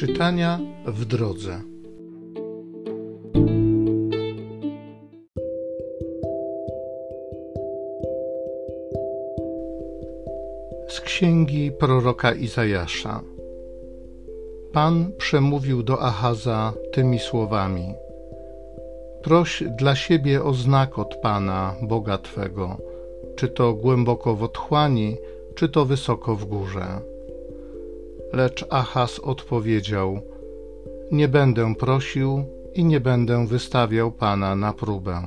Czytania w drodze. Z księgi proroka Izajasza. Pan przemówił do Ahaza tymi słowami: Proś dla siebie o znak od Pana, Boga Twego, czy to głęboko w otchłani, czy to wysoko w górze. Lecz Ahaz odpowiedział: Nie będę prosił i nie będę wystawiał Pana na próbę.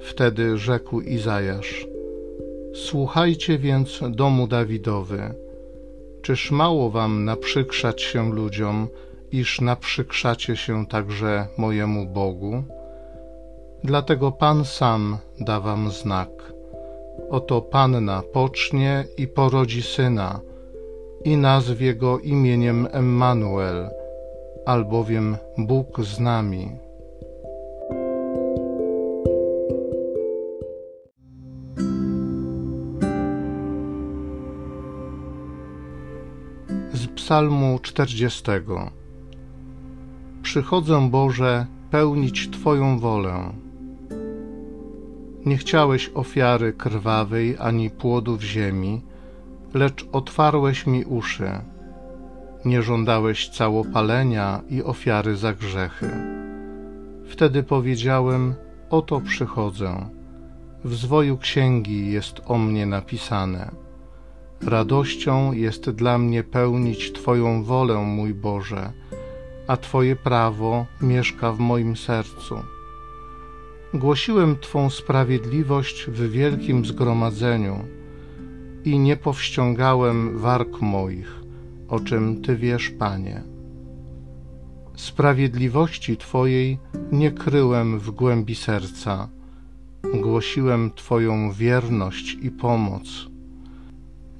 Wtedy rzekł Izajasz: Słuchajcie więc domu Dawidowy. Czyż mało wam naprzykrzać się ludziom, iż naprzykrzacie się także mojemu Bogu? Dlatego Pan sam da wam znak. Oto panna pocznie i porodzi syna, i nazwie go imieniem Emmanuel, albowiem Bóg z nami. Z Psalmu 40. Przychodzę, Boże, pełnić Twoją wolę. Nie chciałeś ofiary krwawej ani płodów ziemi, lecz otwarłeś mi uszy. Nie żądałeś całopalenia i ofiary za grzechy. Wtedy powiedziałem: Oto przychodzę. W zwoju księgi jest o mnie napisane. Radością jest dla mnie pełnić Twoją wolę, mój Boże, a Twoje prawo mieszka w moim sercu. Głosiłem Twą sprawiedliwość w wielkim zgromadzeniu i nie powściągałem warg moich, o czym Ty wiesz, Panie. Sprawiedliwości Twojej nie kryłem w głębi serca, głosiłem Twoją wierność i pomoc.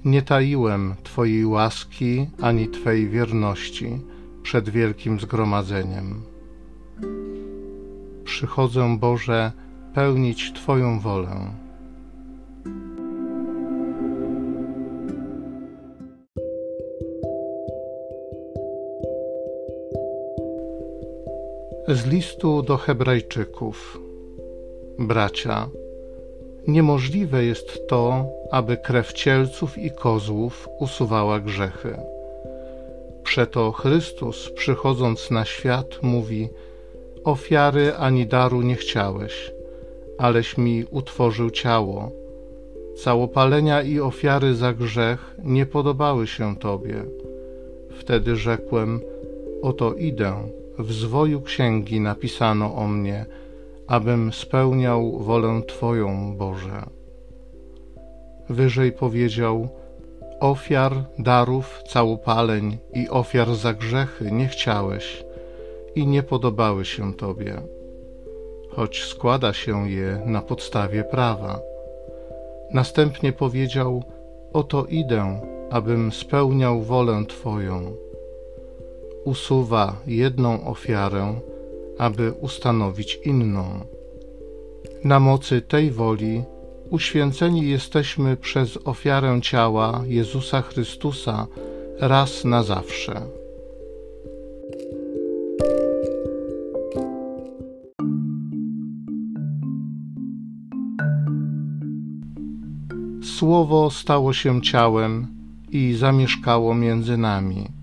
Nie taiłem Twojej łaski ani Twej wierności przed wielkim zgromadzeniem. Przychodzę, Boże, pełnić Twoją wolę. Z listu do Hebrajczyków. Bracia, niemożliwe jest to, aby krew cielców i kozłów usuwała grzechy. Przeto Chrystus, przychodząc na świat, mówi: Ofiary ani daru nie chciałeś, aleś mi utworzył ciało. Całopalenia i ofiary za grzech nie podobały się Tobie. Wtedy rzekłem: Oto idę w zwoju księgi napisano o mnie, abym spełniał wolę Twoją, Boże. Wyżej powiedział: Ofiar, darów, całopaleń i ofiar za grzechy nie chciałeś i nie podobały się Tobie, choć składa się je na podstawie prawa. Następnie powiedział: Oto idę, abym spełniał wolę Twoją usuwa jedną ofiarę, aby ustanowić inną. Na mocy tej woli uświęceni jesteśmy przez ofiarę ciała Jezusa Chrystusa raz na zawsze. Słowo stało się ciałem i zamieszkało między nami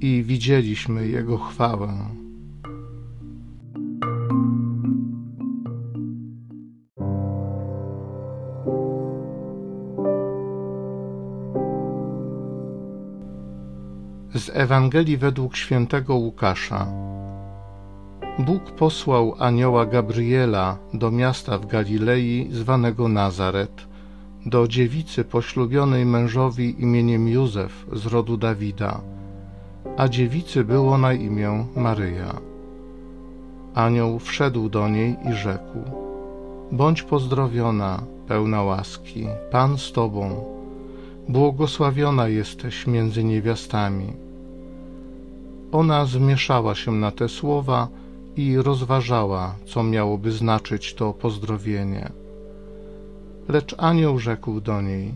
i widzieliśmy Jego chwałę. Z Ewangelii według świętego Łukasza. Bóg posłał anioła Gabriela do miasta w Galilei zwanego Nazaret, do dziewicy poślubionej mężowi imieniem Józef z rodu Dawida – a dziewicy było na imię Maryja. Anioł wszedł do niej i rzekł: Bądź pozdrowiona, pełna łaski, Pan z tobą. Błogosławiona jesteś między niewiastami. Ona zmieszała się na te słowa i rozważała, co miałoby znaczyć to pozdrowienie. Lecz anioł rzekł do niej: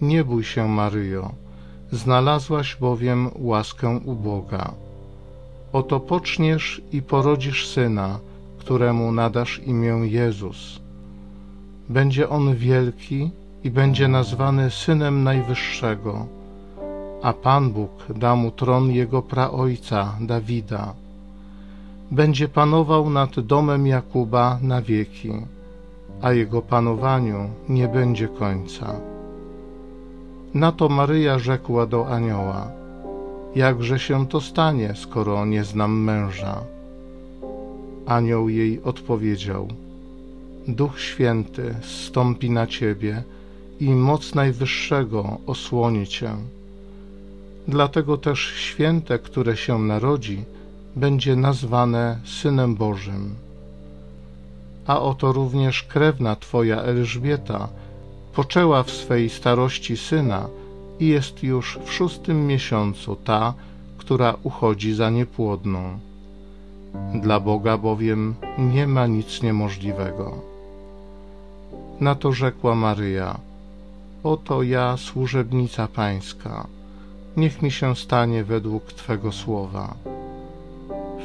Nie bój się, Maryjo Znalazłaś bowiem łaskę u Boga. Oto poczniesz i porodzisz syna, któremu nadasz imię Jezus. Będzie on wielki i będzie nazwany Synem Najwyższego, a Pan Bóg da mu tron jego praojca Dawida. Będzie panował nad domem Jakuba na wieki, a jego panowaniu nie będzie końca. Na to Maryja rzekła do anioła: Jakże się to stanie, skoro nie znam męża? Anioł jej odpowiedział: Duch Święty zstąpi na ciebie i moc Najwyższego osłoni cię. Dlatego też święte, które się narodzi, będzie nazwane Synem Bożym. A oto również krewna Twoja Elżbieta poczęła w swej starości syna i jest już w szóstym miesiącu ta, która uchodzi za niepłodną. Dla Boga bowiem nie ma nic niemożliwego. Na to rzekła Maryja: Oto ja, służebnica Pańska, niech mi się stanie według Twego słowa.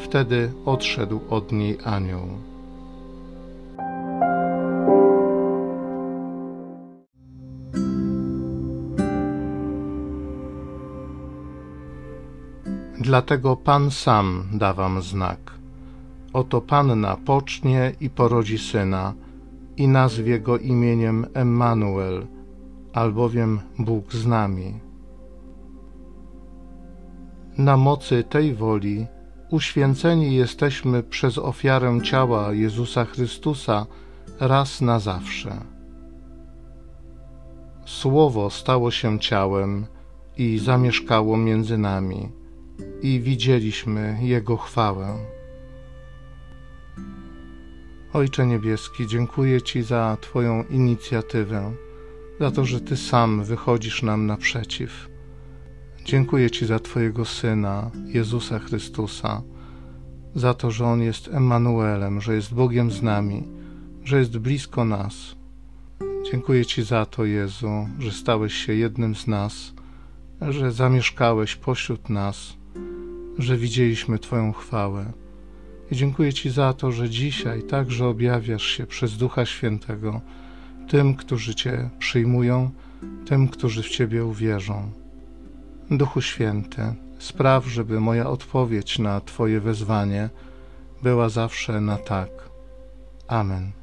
Wtedy odszedł od niej anioł. Dlatego Pan sam da wam znak. Oto Panna pocznie i porodzi syna i nazwie go imieniem Emmanuel, albowiem Bóg z nami. Na mocy tej woli uświęceni jesteśmy przez ofiarę ciała Jezusa Chrystusa raz na zawsze. Słowo stało się ciałem i zamieszkało między nami i widzieliśmy Jego chwałę. Ojcze Niebieski, dziękuję Ci za Twoją inicjatywę, za to, że Ty sam wychodzisz nam naprzeciw. Dziękuję Ci za Twojego Syna, Jezusa Chrystusa, za to, że On jest Emanuelem, że jest Bogiem z nami, że jest blisko nas. Dziękuję Ci za to, Jezu, że stałeś się jednym z nas, że zamieszkałeś pośród nas że widzieliśmy Twoją chwałę. I dziękuję Ci za to, że dzisiaj także objawiasz się przez Ducha Świętego tym, którzy Cię przyjmują, tym, którzy w Ciebie uwierzą. Duchu Święty, spraw, żeby moja odpowiedź na Twoje wezwanie była zawsze na tak. Amen.